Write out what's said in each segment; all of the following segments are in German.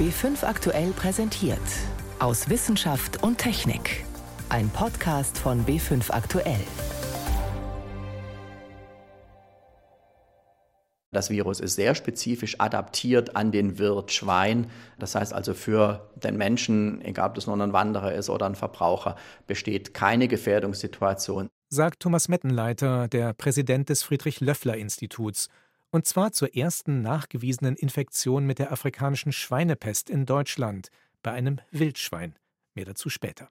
B5 aktuell präsentiert. Aus Wissenschaft und Technik. Ein Podcast von B5 aktuell. Das Virus ist sehr spezifisch adaptiert an den Wirt Schwein. Das heißt also für den Menschen, egal ob das nur ein Wanderer ist oder ein Verbraucher, besteht keine Gefährdungssituation. Sagt Thomas Mettenleiter, der Präsident des Friedrich-Löffler-Instituts. Und zwar zur ersten nachgewiesenen Infektion mit der afrikanischen Schweinepest in Deutschland bei einem Wildschwein. Mehr dazu später.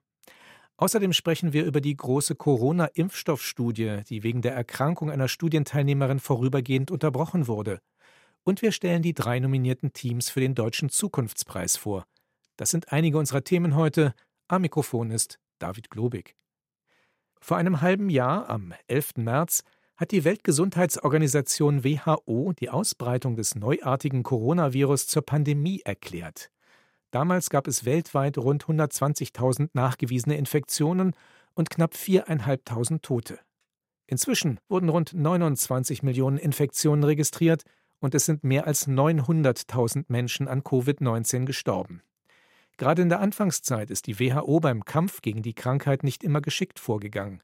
Außerdem sprechen wir über die große Corona-Impfstoffstudie, die wegen der Erkrankung einer Studienteilnehmerin vorübergehend unterbrochen wurde. Und wir stellen die drei nominierten Teams für den Deutschen Zukunftspreis vor. Das sind einige unserer Themen heute. Am Mikrofon ist David Globig. Vor einem halben Jahr, am 11. März, hat die Weltgesundheitsorganisation WHO die Ausbreitung des neuartigen Coronavirus zur Pandemie erklärt. Damals gab es weltweit rund 120.000 nachgewiesene Infektionen und knapp 4.500 Tote. Inzwischen wurden rund 29 Millionen Infektionen registriert und es sind mehr als 900.000 Menschen an Covid-19 gestorben. Gerade in der Anfangszeit ist die WHO beim Kampf gegen die Krankheit nicht immer geschickt vorgegangen.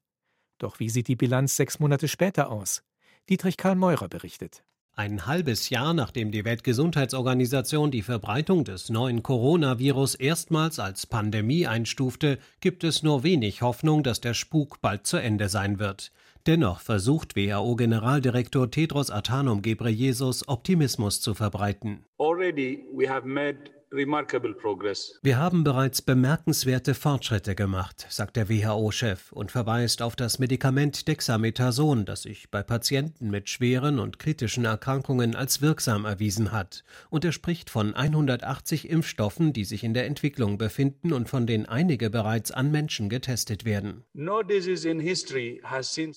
Doch wie sieht die Bilanz sechs Monate später aus? Dietrich Karl Meurer berichtet. Ein halbes Jahr nachdem die Weltgesundheitsorganisation die Verbreitung des neuen Coronavirus erstmals als Pandemie einstufte, gibt es nur wenig Hoffnung, dass der Spuk bald zu Ende sein wird. Dennoch versucht WHO-Generaldirektor Tedros Adhanom Ghebreyesus Optimismus zu verbreiten. Already we have made wir haben bereits bemerkenswerte Fortschritte gemacht, sagt der WHO-Chef und verweist auf das Medikament Dexamethason, das sich bei Patienten mit schweren und kritischen Erkrankungen als wirksam erwiesen hat. Und er spricht von 180 Impfstoffen, die sich in der Entwicklung befinden und von denen einige bereits an Menschen getestet werden.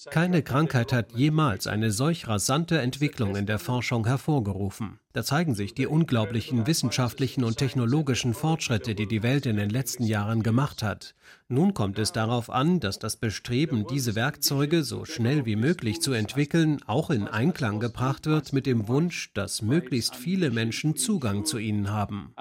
Keine Krankheit hat jemals eine solch rasante Entwicklung in der Forschung hervorgerufen. Da zeigen sich die unglaublichen wissenschaftlichen und technologischen Fortschritte, die die Welt in den letzten Jahren gemacht hat. Nun kommt es darauf an, dass das Bestreben, diese Werkzeuge so schnell wie möglich zu entwickeln, auch in Einklang gebracht wird mit dem Wunsch, dass möglichst viele Menschen Zugang zu ihnen haben.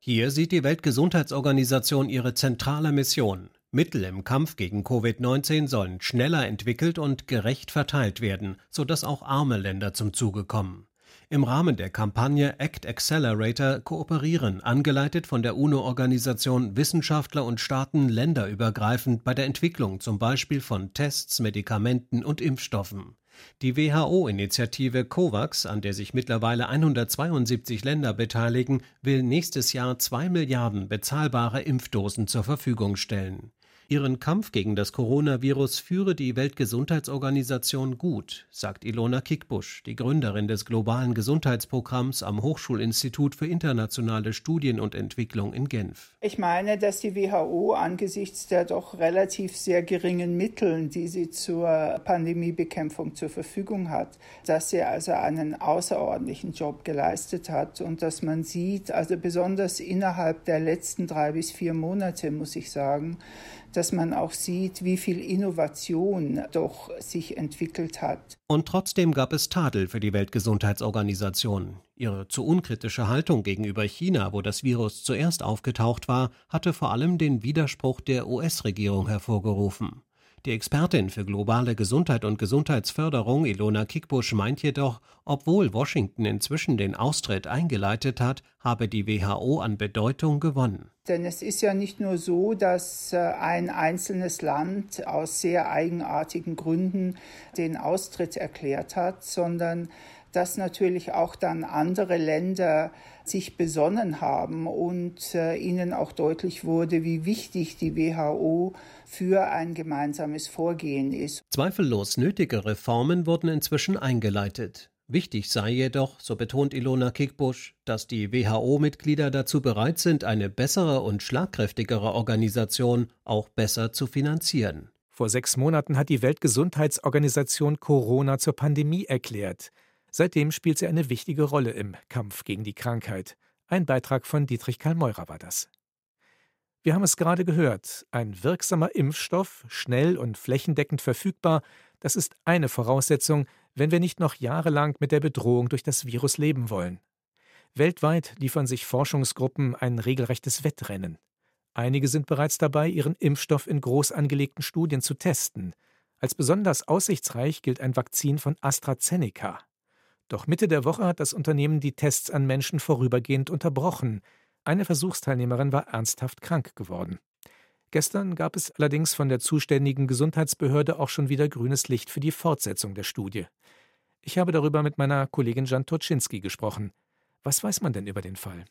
Hier sieht die Weltgesundheitsorganisation ihre zentrale Mission. Mittel im Kampf gegen Covid-19 sollen schneller entwickelt und gerecht verteilt werden, sodass auch arme Länder zum Zuge kommen. Im Rahmen der Kampagne Act Accelerator kooperieren, angeleitet von der UNO-Organisation, Wissenschaftler und Staaten länderübergreifend bei der Entwicklung zum Beispiel von Tests, Medikamenten und Impfstoffen. Die WHO-Initiative COVAX, an der sich mittlerweile 172 Länder beteiligen, will nächstes Jahr zwei Milliarden bezahlbare Impfdosen zur Verfügung stellen. Ihren Kampf gegen das Coronavirus führe die Weltgesundheitsorganisation gut, sagt Ilona Kickbusch, die Gründerin des globalen Gesundheitsprogramms am Hochschulinstitut für internationale Studien und Entwicklung in Genf. Ich meine, dass die WHO angesichts der doch relativ sehr geringen Mittel, die sie zur Pandemiebekämpfung zur Verfügung hat, dass sie also einen außerordentlichen Job geleistet hat und dass man sieht, also besonders innerhalb der letzten drei bis vier Monate, muss ich sagen, dass man auch sieht, wie viel Innovation doch sich entwickelt hat. Und trotzdem gab es Tadel für die Weltgesundheitsorganisation. Ihre zu unkritische Haltung gegenüber China, wo das Virus zuerst aufgetaucht war, hatte vor allem den Widerspruch der US-Regierung hervorgerufen. Die Expertin für globale Gesundheit und Gesundheitsförderung Ilona Kickbusch meint jedoch, obwohl Washington inzwischen den Austritt eingeleitet hat, habe die WHO an Bedeutung gewonnen. Denn es ist ja nicht nur so, dass äh, ein einzelnes Land aus sehr eigenartigen Gründen den Austritt erklärt hat, sondern dass natürlich auch dann andere Länder sich besonnen haben und äh, ihnen auch deutlich wurde, wie wichtig die WHO für ein gemeinsames Vorgehen ist. Zweifellos nötige Reformen wurden inzwischen eingeleitet. Wichtig sei jedoch, so betont Ilona Kickbusch, dass die WHO-Mitglieder dazu bereit sind, eine bessere und schlagkräftigere Organisation auch besser zu finanzieren. Vor sechs Monaten hat die Weltgesundheitsorganisation Corona zur Pandemie erklärt. Seitdem spielt sie eine wichtige Rolle im Kampf gegen die Krankheit. Ein Beitrag von Dietrich Karl Meurer war das. Wir haben es gerade gehört, ein wirksamer Impfstoff, schnell und flächendeckend verfügbar, das ist eine Voraussetzung, wenn wir nicht noch jahrelang mit der Bedrohung durch das Virus leben wollen. Weltweit liefern sich Forschungsgruppen ein regelrechtes Wettrennen. Einige sind bereits dabei, ihren Impfstoff in groß angelegten Studien zu testen. Als besonders aussichtsreich gilt ein Vakzin von AstraZeneca. Doch Mitte der Woche hat das Unternehmen die Tests an Menschen vorübergehend unterbrochen. Eine Versuchsteilnehmerin war ernsthaft krank geworden. Gestern gab es allerdings von der zuständigen Gesundheitsbehörde auch schon wieder grünes Licht für die Fortsetzung der Studie. Ich habe darüber mit meiner Kollegin Jan Toczynski gesprochen. Was weiß man denn über den Fall?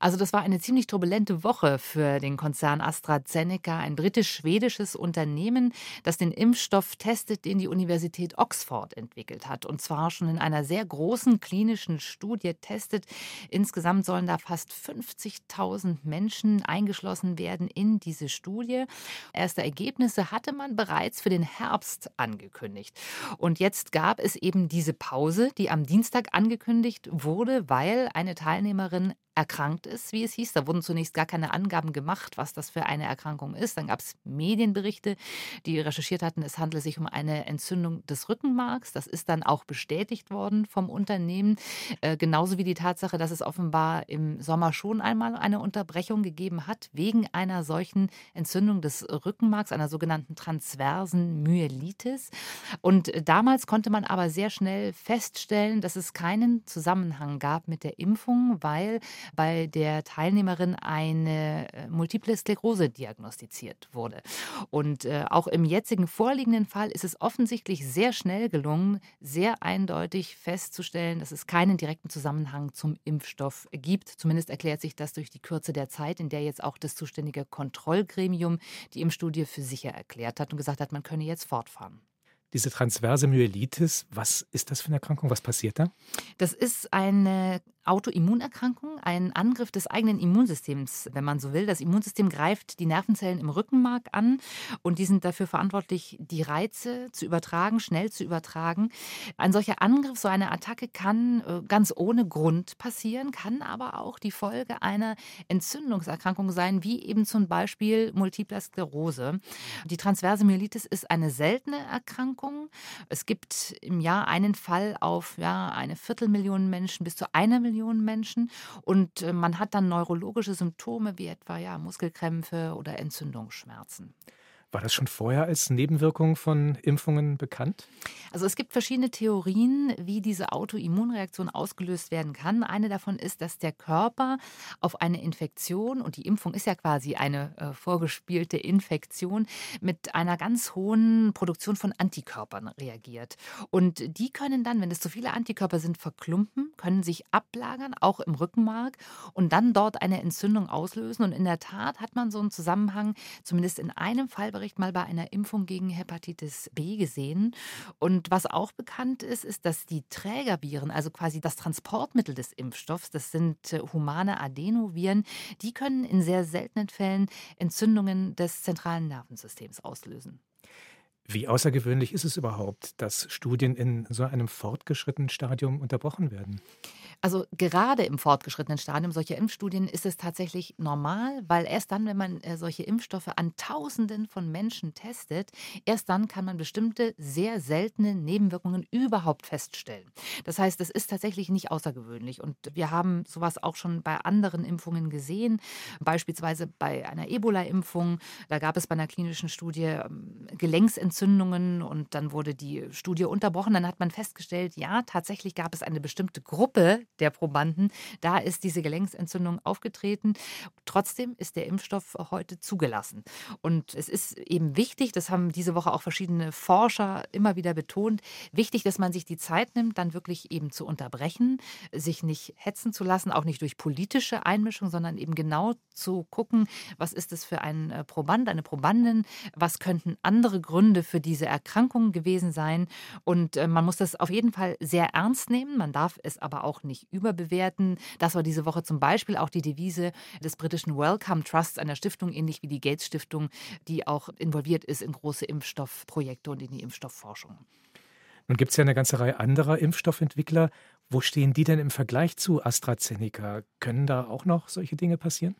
Also das war eine ziemlich turbulente Woche für den Konzern AstraZeneca, ein britisch-schwedisches Unternehmen, das den Impfstoff testet, den die Universität Oxford entwickelt hat. Und zwar schon in einer sehr großen klinischen Studie testet. Insgesamt sollen da fast 50.000 Menschen eingeschlossen werden in diese Studie. Erste Ergebnisse hatte man bereits für den Herbst angekündigt. Und jetzt gab es eben diese Pause, die am Dienstag angekündigt wurde, weil eine Teilnehmerin erkrankt ist, wie es hieß. Da wurden zunächst gar keine Angaben gemacht, was das für eine Erkrankung ist. Dann gab es Medienberichte, die recherchiert hatten, es handelt sich um eine Entzündung des Rückenmarks. Das ist dann auch bestätigt worden vom Unternehmen. Äh, genauso wie die Tatsache, dass es offenbar im Sommer schon einmal eine Unterbrechung gegeben hat, wegen einer solchen Entzündung des Rückenmarks, einer sogenannten transversen Myelitis. Und damals konnte man aber sehr schnell feststellen, dass es keinen Zusammenhang gab mit der Impfung, weil bei der Teilnehmerin eine äh, Multiple Sklerose diagnostiziert wurde. Und äh, auch im jetzigen vorliegenden Fall ist es offensichtlich sehr schnell gelungen, sehr eindeutig festzustellen, dass es keinen direkten Zusammenhang zum Impfstoff gibt. Zumindest erklärt sich das durch die Kürze der Zeit, in der jetzt auch das zuständige Kontrollgremium die Impfstudie für sicher erklärt hat und gesagt hat, man könne jetzt fortfahren. Diese transverse Myelitis, was ist das für eine Erkrankung? Was passiert da? Das ist eine Autoimmunerkrankung, ein Angriff des eigenen Immunsystems, wenn man so will. Das Immunsystem greift die Nervenzellen im Rückenmark an und die sind dafür verantwortlich, die Reize zu übertragen, schnell zu übertragen. Ein solcher Angriff, so eine Attacke kann äh, ganz ohne Grund passieren, kann aber auch die Folge einer Entzündungserkrankung sein, wie eben zum Beispiel Multiple Sklerose. Die transverse Myelitis ist eine seltene Erkrankung. Es gibt im Jahr einen Fall auf ja, eine Viertelmillion Menschen bis zu einer Million Millionen Menschen. Und äh, man hat dann neurologische Symptome wie etwa ja, Muskelkrämpfe oder Entzündungsschmerzen. War das schon vorher als Nebenwirkung von Impfungen bekannt? Also es gibt verschiedene Theorien, wie diese Autoimmunreaktion ausgelöst werden kann. Eine davon ist, dass der Körper auf eine Infektion, und die Impfung ist ja quasi eine äh, vorgespielte Infektion, mit einer ganz hohen Produktion von Antikörpern reagiert. Und die können dann, wenn es zu viele Antikörper sind, verklumpen, können sich ablagern, auch im Rückenmark, und dann dort eine Entzündung auslösen. Und in der Tat hat man so einen Zusammenhang, zumindest in einem Fall Bericht mal bei einer Impfung gegen Hepatitis B gesehen. Und was auch bekannt ist, ist, dass die Trägerviren, also quasi das Transportmittel des Impfstoffs, das sind äh, humane Adenoviren, die können in sehr seltenen Fällen Entzündungen des zentralen Nervensystems auslösen. Wie außergewöhnlich ist es überhaupt, dass Studien in so einem fortgeschrittenen Stadium unterbrochen werden? Also gerade im fortgeschrittenen Stadium solcher Impfstudien ist es tatsächlich normal, weil erst dann, wenn man äh, solche Impfstoffe an Tausenden von Menschen testet, erst dann kann man bestimmte sehr seltene Nebenwirkungen überhaupt feststellen. Das heißt, es ist tatsächlich nicht außergewöhnlich und wir haben sowas auch schon bei anderen Impfungen gesehen, beispielsweise bei einer Ebola-Impfung. Da gab es bei einer klinischen Studie ähm, Gelenksentzündungen und dann wurde die Studie unterbrochen. Dann hat man festgestellt, ja, tatsächlich gab es eine bestimmte Gruppe, der Probanden. Da ist diese Gelenksentzündung aufgetreten. Trotzdem ist der Impfstoff heute zugelassen. Und es ist eben wichtig, das haben diese Woche auch verschiedene Forscher immer wieder betont, wichtig, dass man sich die Zeit nimmt, dann wirklich eben zu unterbrechen, sich nicht hetzen zu lassen, auch nicht durch politische Einmischung, sondern eben genau zu gucken, was ist es für ein äh, Proband, eine Probandin, was könnten andere Gründe für diese Erkrankung gewesen sein. Und äh, man muss das auf jeden Fall sehr ernst nehmen. Man darf es aber auch nicht überbewerten. Das war diese Woche zum Beispiel auch die Devise des britischen Wellcome Trusts, einer Stiftung, ähnlich wie die Gates Stiftung, die auch involviert ist in große Impfstoffprojekte und in die Impfstoffforschung. Nun gibt es ja eine ganze Reihe anderer Impfstoffentwickler. Wo stehen die denn im Vergleich zu AstraZeneca? Können da auch noch solche Dinge passieren?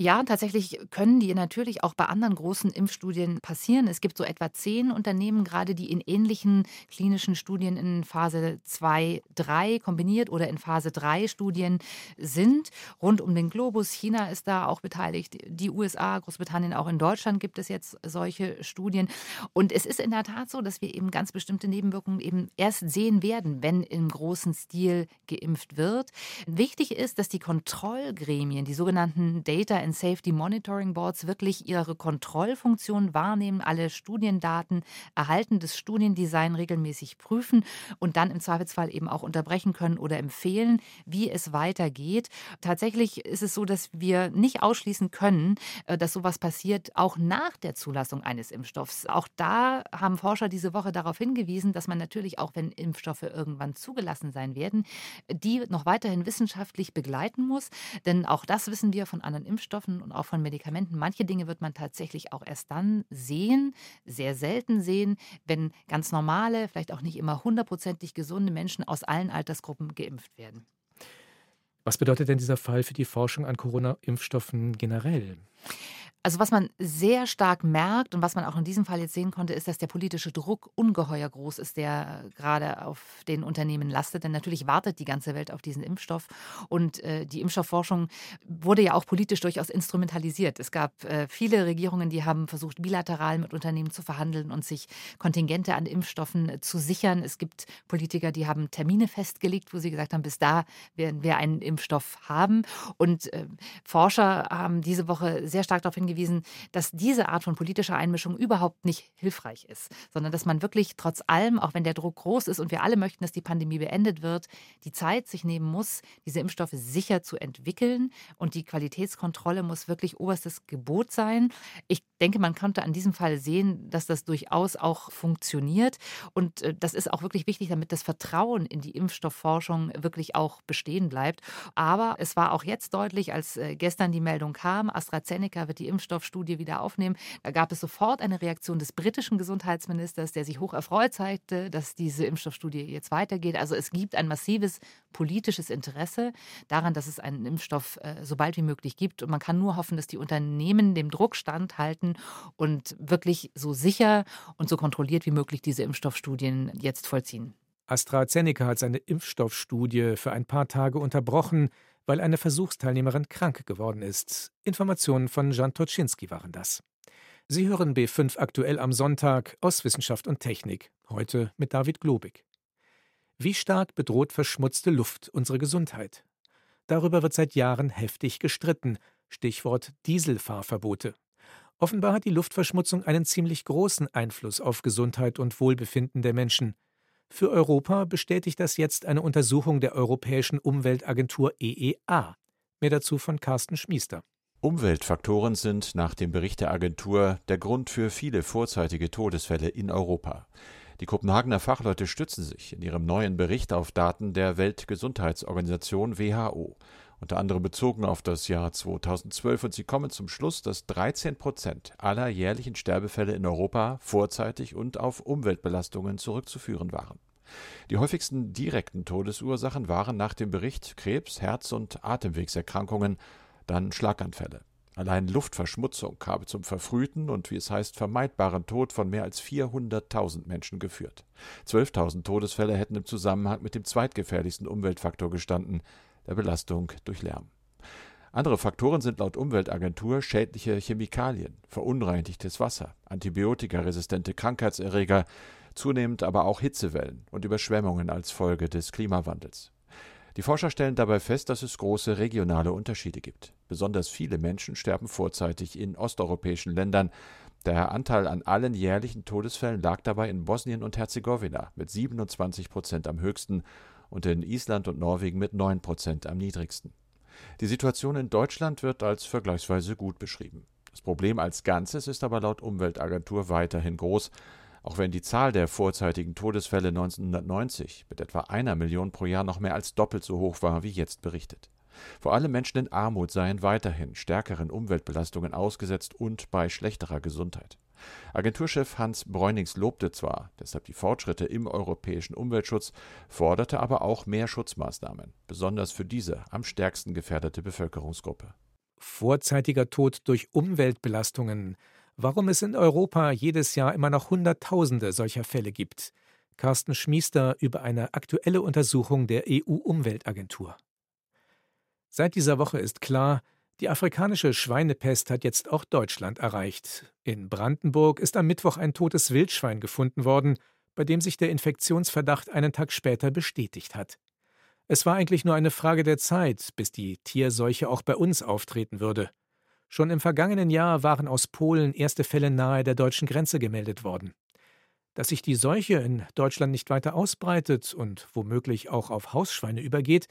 Ja, tatsächlich können die natürlich auch bei anderen großen Impfstudien passieren. Es gibt so etwa zehn Unternehmen gerade, die in ähnlichen klinischen Studien in Phase 2, 3 kombiniert oder in Phase 3 Studien sind. Rund um den Globus. China ist da auch beteiligt. Die USA, Großbritannien, auch in Deutschland gibt es jetzt solche Studien. Und es ist in der Tat so, dass wir eben ganz bestimmte Nebenwirkungen eben erst sehen werden, wenn im großen Stil geimpft wird. Wichtig ist, dass die Kontrollgremien, die sogenannten Data and Safety Monitoring Boards wirklich ihre Kontrollfunktion wahrnehmen, alle Studiendaten erhalten, das Studiendesign regelmäßig prüfen und dann im Zweifelsfall eben auch unterbrechen können oder empfehlen, wie es weitergeht. Tatsächlich ist es so, dass wir nicht ausschließen können, äh, dass sowas passiert, auch nach der Zulassung eines Impfstoffs. Auch da haben Forscher diese Woche darauf hingewiesen, dass man natürlich auch, wenn Impfstoffe irgendwann zugelassen sein werden, die noch weiterhin wissenschaftlich begleiten muss. Denn auch das wissen wir von anderen Impfstoffen Impfstoffen und auch von Medikamenten. Manche Dinge wird man tatsächlich auch erst dann sehen, sehr selten sehen, wenn ganz normale, vielleicht auch nicht immer hundertprozentig gesunde Menschen aus allen Altersgruppen geimpft werden. Was bedeutet denn dieser Fall für die Forschung an Corona-Impfstoffen generell? Also was man sehr stark merkt und was man auch in diesem Fall jetzt sehen konnte, ist, dass der politische Druck ungeheuer groß ist, der gerade auf den Unternehmen lastet. Denn natürlich wartet die ganze Welt auf diesen Impfstoff. Und äh, die Impfstoffforschung wurde ja auch politisch durchaus instrumentalisiert. Es gab äh, viele Regierungen, die haben versucht, bilateral mit Unternehmen zu verhandeln und sich Kontingente an Impfstoffen äh, zu sichern. Es gibt Politiker, die haben Termine festgelegt, wo sie gesagt haben, bis da werden wir einen Impfstoff haben. Und äh, Forscher haben diese Woche sehr stark darauf hingewiesen, hingewiesen, dass diese Art von politischer Einmischung überhaupt nicht hilfreich ist, sondern dass man wirklich trotz allem, auch wenn der Druck groß ist und wir alle möchten, dass die Pandemie beendet wird, die Zeit sich nehmen muss, diese Impfstoffe sicher zu entwickeln und die Qualitätskontrolle muss wirklich oberstes Gebot sein. Ich denke, man konnte an diesem Fall sehen, dass das durchaus auch funktioniert und äh, das ist auch wirklich wichtig, damit das Vertrauen in die Impfstoffforschung wirklich auch bestehen bleibt. Aber es war auch jetzt deutlich, als äh, gestern die Meldung kam, AstraZeneca wird die Impfstoffe Impfstoffstudie wieder aufnehmen. Da gab es sofort eine Reaktion des britischen Gesundheitsministers, der sich hoch erfreut zeigte, dass diese Impfstoffstudie jetzt weitergeht. Also es gibt ein massives politisches Interesse daran, dass es einen Impfstoff äh, so bald wie möglich gibt. Und man kann nur hoffen, dass die Unternehmen dem Druck standhalten und wirklich so sicher und so kontrolliert wie möglich diese Impfstoffstudien jetzt vollziehen. AstraZeneca hat seine Impfstoffstudie für ein paar Tage unterbrochen weil eine Versuchsteilnehmerin krank geworden ist. Informationen von Jan Toczynski waren das. Sie hören B5 aktuell am Sonntag aus Wissenschaft und Technik, heute mit David Globig. Wie stark bedroht verschmutzte Luft unsere Gesundheit? Darüber wird seit Jahren heftig gestritten. Stichwort Dieselfahrverbote. Offenbar hat die Luftverschmutzung einen ziemlich großen Einfluss auf Gesundheit und Wohlbefinden der Menschen. Für Europa bestätigt das jetzt eine Untersuchung der Europäischen Umweltagentur EEA. Mehr dazu von Carsten Schmiester. Umweltfaktoren sind nach dem Bericht der Agentur der Grund für viele vorzeitige Todesfälle in Europa. Die Kopenhagener Fachleute stützen sich in ihrem neuen Bericht auf Daten der Weltgesundheitsorganisation WHO, unter anderem bezogen auf das Jahr 2012, und sie kommen zum Schluss, dass 13 Prozent aller jährlichen Sterbefälle in Europa vorzeitig und auf Umweltbelastungen zurückzuführen waren. Die häufigsten direkten Todesursachen waren nach dem Bericht Krebs, Herz- und Atemwegserkrankungen, dann Schlaganfälle. Allein Luftverschmutzung habe zum verfrühten und, wie es heißt, vermeidbaren Tod von mehr als 400.000 Menschen geführt. 12.000 Todesfälle hätten im Zusammenhang mit dem zweitgefährlichsten Umweltfaktor gestanden, Belastung durch Lärm. Andere Faktoren sind laut Umweltagentur schädliche Chemikalien, verunreinigtes Wasser, antibiotikaresistente Krankheitserreger, zunehmend aber auch Hitzewellen und Überschwemmungen als Folge des Klimawandels. Die Forscher stellen dabei fest, dass es große regionale Unterschiede gibt. Besonders viele Menschen sterben vorzeitig in osteuropäischen Ländern. Der Anteil an allen jährlichen Todesfällen lag dabei in Bosnien und Herzegowina mit 27 Prozent am höchsten und in Island und Norwegen mit 9 Prozent am niedrigsten. Die Situation in Deutschland wird als vergleichsweise gut beschrieben. Das Problem als Ganzes ist aber laut Umweltagentur weiterhin groß, auch wenn die Zahl der vorzeitigen Todesfälle 1990 mit etwa einer Million pro Jahr noch mehr als doppelt so hoch war wie jetzt berichtet. Vor allem Menschen in Armut seien weiterhin stärkeren Umweltbelastungen ausgesetzt und bei schlechterer Gesundheit. Agenturchef Hans Bräunings lobte zwar deshalb die Fortschritte im europäischen Umweltschutz, forderte aber auch mehr Schutzmaßnahmen, besonders für diese am stärksten gefährdete Bevölkerungsgruppe. Vorzeitiger Tod durch Umweltbelastungen. Warum es in Europa jedes Jahr immer noch Hunderttausende solcher Fälle gibt. Carsten Schmiester über eine aktuelle Untersuchung der EU-Umweltagentur. Seit dieser Woche ist klar, die afrikanische Schweinepest hat jetzt auch Deutschland erreicht. In Brandenburg ist am Mittwoch ein totes Wildschwein gefunden worden, bei dem sich der Infektionsverdacht einen Tag später bestätigt hat. Es war eigentlich nur eine Frage der Zeit, bis die Tierseuche auch bei uns auftreten würde. Schon im vergangenen Jahr waren aus Polen erste Fälle nahe der deutschen Grenze gemeldet worden. Dass sich die Seuche in Deutschland nicht weiter ausbreitet und womöglich auch auf Hausschweine übergeht,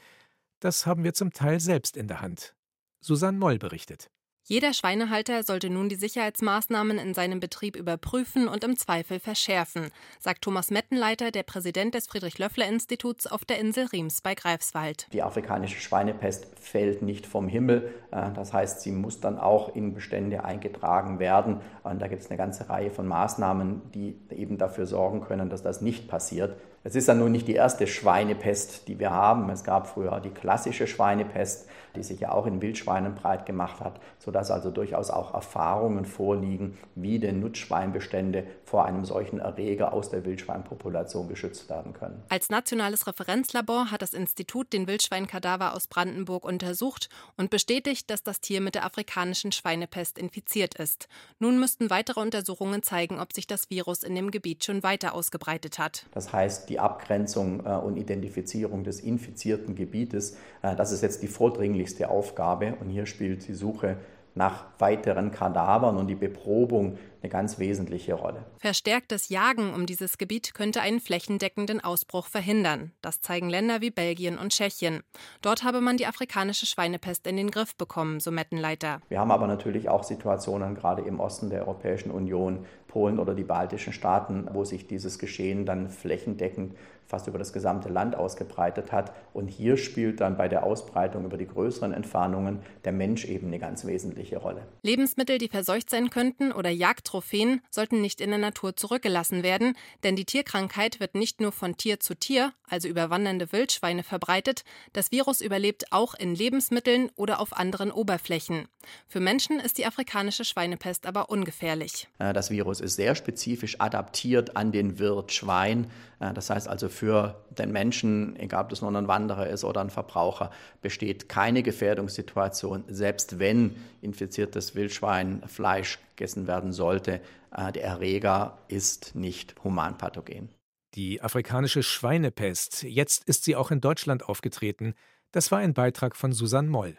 das haben wir zum Teil selbst in der Hand. Susanne Moll berichtet. Jeder Schweinehalter sollte nun die Sicherheitsmaßnahmen in seinem Betrieb überprüfen und im Zweifel verschärfen, sagt Thomas Mettenleiter, der Präsident des Friedrich-Löffler-Instituts auf der Insel Riems bei Greifswald. Die afrikanische Schweinepest fällt nicht vom Himmel. Äh, das heißt, sie muss dann auch in Bestände eingetragen werden. Und da gibt es eine ganze Reihe von Maßnahmen, die eben dafür sorgen können, dass das nicht passiert. Es ist ja nun nicht die erste Schweinepest, die wir haben. Es gab früher die klassische Schweinepest, die sich ja auch in Wildschweinen breit gemacht hat, sodass also durchaus auch Erfahrungen vorliegen, wie denn Nutzschweinbestände vor einem solchen Erreger aus der Wildschweinpopulation geschützt werden können. Als nationales Referenzlabor hat das Institut den Wildschweinkadaver aus Brandenburg untersucht und bestätigt, dass das Tier mit der afrikanischen Schweinepest infiziert ist. Nun müssten weitere Untersuchungen zeigen, ob sich das Virus in dem Gebiet schon weiter ausgebreitet hat. Das heißt, die Abgrenzung äh, und Identifizierung des infizierten Gebietes, äh, das ist jetzt die vordringlichste Aufgabe. Und hier spielt die Suche nach weiteren Kadavern und die Beprobung eine ganz wesentliche Rolle. Verstärktes Jagen um dieses Gebiet könnte einen flächendeckenden Ausbruch verhindern. Das zeigen Länder wie Belgien und Tschechien. Dort habe man die afrikanische Schweinepest in den Griff bekommen, so Mettenleiter. Wir haben aber natürlich auch Situationen gerade im Osten der Europäischen Union, Polen oder die baltischen Staaten, wo sich dieses Geschehen dann flächendeckend fast über das gesamte Land ausgebreitet hat. Und hier spielt dann bei der Ausbreitung über die größeren Entfernungen der Mensch eben eine ganz wesentliche Rolle. Lebensmittel, die verseucht sein könnten oder Jagdtrophäen, sollten nicht in der Natur zurückgelassen werden, denn die Tierkrankheit wird nicht nur von Tier zu Tier, also über wandernde Wildschweine, verbreitet. Das Virus überlebt auch in Lebensmitteln oder auf anderen Oberflächen. Für Menschen ist die afrikanische Schweinepest aber ungefährlich. Äh, das Virus ist sehr spezifisch adaptiert an den Wirt Schwein. Äh, das heißt also für den Menschen, egal ob das nur ein Wanderer ist oder ein Verbraucher, besteht keine Gefährdungssituation, selbst wenn infiziertes Wildschwein Fleisch gegessen werden sollte. Äh, der Erreger ist nicht humanpathogen. Die afrikanische Schweinepest, jetzt ist sie auch in Deutschland aufgetreten, das war ein Beitrag von Susanne Moll.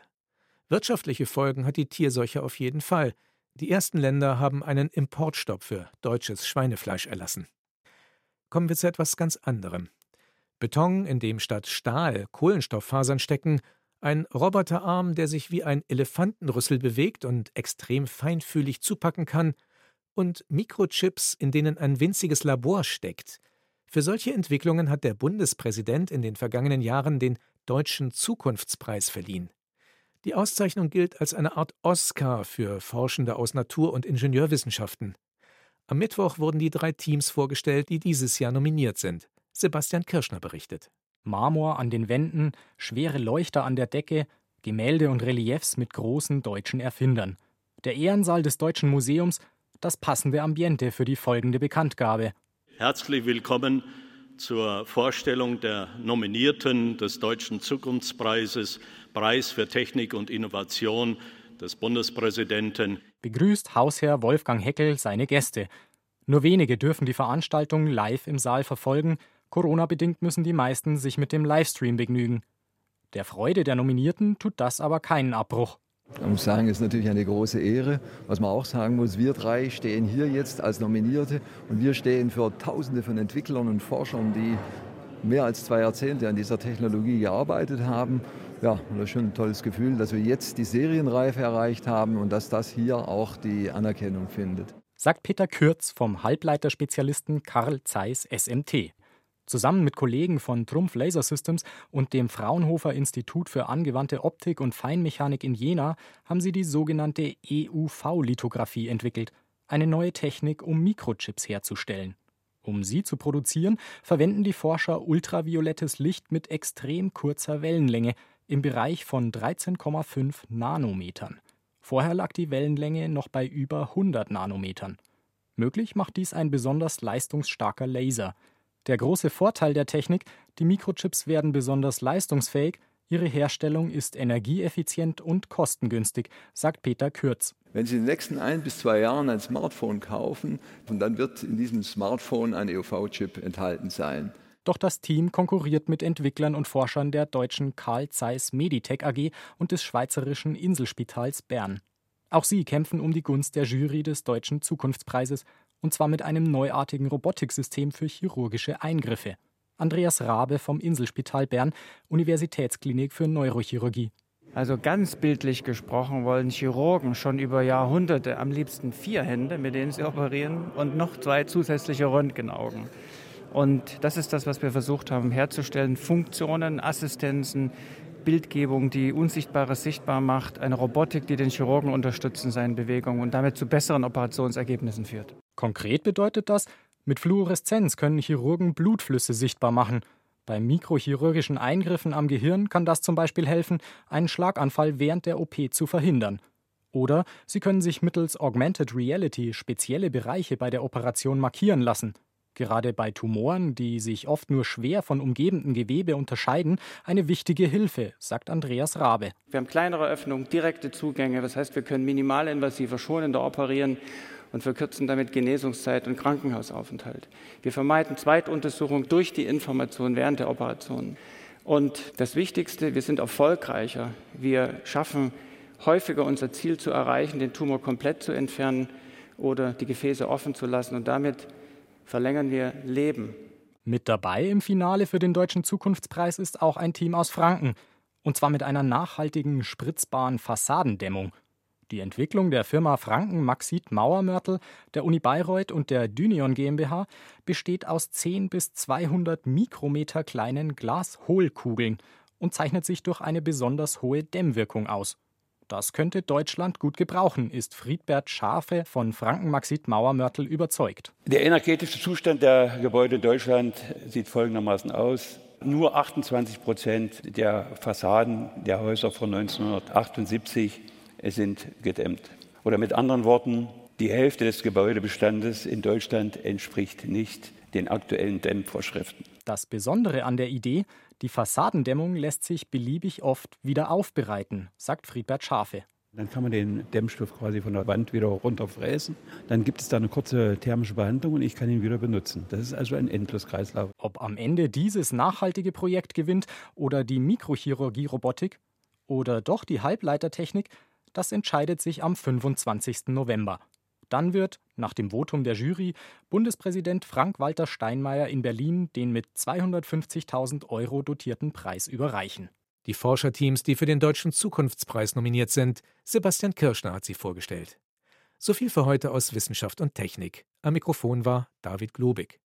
Wirtschaftliche Folgen hat die Tierseuche auf jeden Fall. Die ersten Länder haben einen Importstopp für deutsches Schweinefleisch erlassen kommen wir zu etwas ganz anderem. Beton, in dem statt Stahl Kohlenstofffasern stecken, ein Roboterarm, der sich wie ein Elefantenrüssel bewegt und extrem feinfühlig zupacken kann, und Mikrochips, in denen ein winziges Labor steckt. Für solche Entwicklungen hat der Bundespräsident in den vergangenen Jahren den Deutschen Zukunftspreis verliehen. Die Auszeichnung gilt als eine Art Oscar für Forschende aus Natur- und Ingenieurwissenschaften. Am Mittwoch wurden die drei Teams vorgestellt, die dieses Jahr nominiert sind. Sebastian Kirschner berichtet. Marmor an den Wänden, schwere Leuchter an der Decke, Gemälde und Reliefs mit großen deutschen Erfindern. Der Ehrensaal des Deutschen Museums, das passende Ambiente für die folgende Bekanntgabe. Herzlich willkommen zur Vorstellung der Nominierten des Deutschen Zukunftspreises, Preis für Technik und Innovation des Bundespräsidenten. Begrüßt Hausherr Wolfgang Heckel seine Gäste. Nur wenige dürfen die Veranstaltung live im Saal verfolgen. Corona-bedingt müssen die meisten sich mit dem Livestream begnügen. Der Freude der Nominierten tut das aber keinen Abbruch. Ich muss sagen, es ist natürlich eine große Ehre. Was man auch sagen muss, wir drei stehen hier jetzt als Nominierte und wir stehen für Tausende von Entwicklern und Forschern, die mehr als zwei Jahrzehnte an dieser Technologie gearbeitet haben ja, das ist schon ein tolles Gefühl, dass wir jetzt die Serienreife erreicht haben und dass das hier auch die Anerkennung findet. Sagt Peter Kürz vom Halbleiterspezialisten Karl Zeiss SMT. Zusammen mit Kollegen von Trumpf Laser Systems und dem Fraunhofer Institut für angewandte Optik und Feinmechanik in Jena haben sie die sogenannte EUV-Lithografie entwickelt, eine neue Technik, um Mikrochips herzustellen. Um sie zu produzieren, verwenden die Forscher ultraviolettes Licht mit extrem kurzer Wellenlänge, im Bereich von 13,5 Nanometern. Vorher lag die Wellenlänge noch bei über 100 Nanometern. Möglich macht dies ein besonders leistungsstarker Laser. Der große Vorteil der Technik, die Mikrochips werden besonders leistungsfähig, ihre Herstellung ist energieeffizient und kostengünstig, sagt Peter Kürz. Wenn Sie in den nächsten ein bis zwei Jahren ein Smartphone kaufen, dann wird in diesem Smartphone ein EUV-Chip enthalten sein. Doch das Team konkurriert mit Entwicklern und Forschern der deutschen Carl Zeiss Meditech AG und des schweizerischen Inselspitals Bern. Auch sie kämpfen um die Gunst der Jury des Deutschen Zukunftspreises, und zwar mit einem neuartigen Robotiksystem für chirurgische Eingriffe. Andreas Rabe vom Inselspital Bern, Universitätsklinik für Neurochirurgie. Also ganz bildlich gesprochen wollen Chirurgen schon über Jahrhunderte am liebsten vier Hände, mit denen sie operieren, und noch zwei zusätzliche Röntgenaugen. Und das ist das, was wir versucht haben herzustellen. Funktionen, Assistenzen, Bildgebung, die Unsichtbares sichtbar macht, eine Robotik, die den Chirurgen unterstützt in seinen Bewegungen und damit zu besseren Operationsergebnissen führt. Konkret bedeutet das, mit Fluoreszenz können Chirurgen Blutflüsse sichtbar machen. Bei mikrochirurgischen Eingriffen am Gehirn kann das zum Beispiel helfen, einen Schlaganfall während der OP zu verhindern. Oder sie können sich mittels Augmented Reality spezielle Bereiche bei der Operation markieren lassen gerade bei Tumoren, die sich oft nur schwer von umgebendem Gewebe unterscheiden, eine wichtige Hilfe, sagt Andreas Rabe. Wir haben kleinere Öffnungen, direkte Zugänge, das heißt, wir können minimalinvasiver schonender operieren und verkürzen damit Genesungszeit und Krankenhausaufenthalt. Wir vermeiden Zweituntersuchung durch die Information während der Operation. Und das Wichtigste, wir sind erfolgreicher. Wir schaffen häufiger unser Ziel zu erreichen, den Tumor komplett zu entfernen oder die Gefäße offen zu lassen und damit verlängern wir Leben. Mit dabei im Finale für den Deutschen Zukunftspreis ist auch ein Team aus Franken. Und zwar mit einer nachhaltigen, spritzbaren Fassadendämmung. Die Entwicklung der Firma Franken Maxit Mauermörtel, der Uni Bayreuth und der Dynion GmbH besteht aus 10 bis 200 Mikrometer kleinen Glashohlkugeln und zeichnet sich durch eine besonders hohe Dämmwirkung aus. Das könnte Deutschland gut gebrauchen, ist Friedbert Schafe von Frankenmaxit Mauermörtel überzeugt. Der energetische Zustand der Gebäude in Deutschland sieht folgendermaßen aus. Nur 28 Prozent der Fassaden der Häuser von 1978 sind gedämmt. Oder mit anderen Worten, die Hälfte des Gebäudebestandes in Deutschland entspricht nicht den aktuellen Dämmvorschriften. Das Besondere an der Idee, die Fassadendämmung lässt sich beliebig oft wieder aufbereiten, sagt Friedbert Schafe. Dann kann man den Dämmstoff quasi von der Wand wieder runterfräsen. Dann gibt es da eine kurze thermische Behandlung und ich kann ihn wieder benutzen. Das ist also ein Endloskreislauf. Ob am Ende dieses nachhaltige Projekt gewinnt oder die Mikrochirurgie-Robotik oder doch die Halbleitertechnik, das entscheidet sich am 25. November. Dann wird, nach dem Votum der Jury, Bundespräsident Frank-Walter Steinmeier in Berlin den mit 250.000 Euro dotierten Preis überreichen. Die Forscherteams, die für den Deutschen Zukunftspreis nominiert sind, Sebastian Kirschner hat sie vorgestellt. So viel für heute aus Wissenschaft und Technik. Am Mikrofon war David Globig.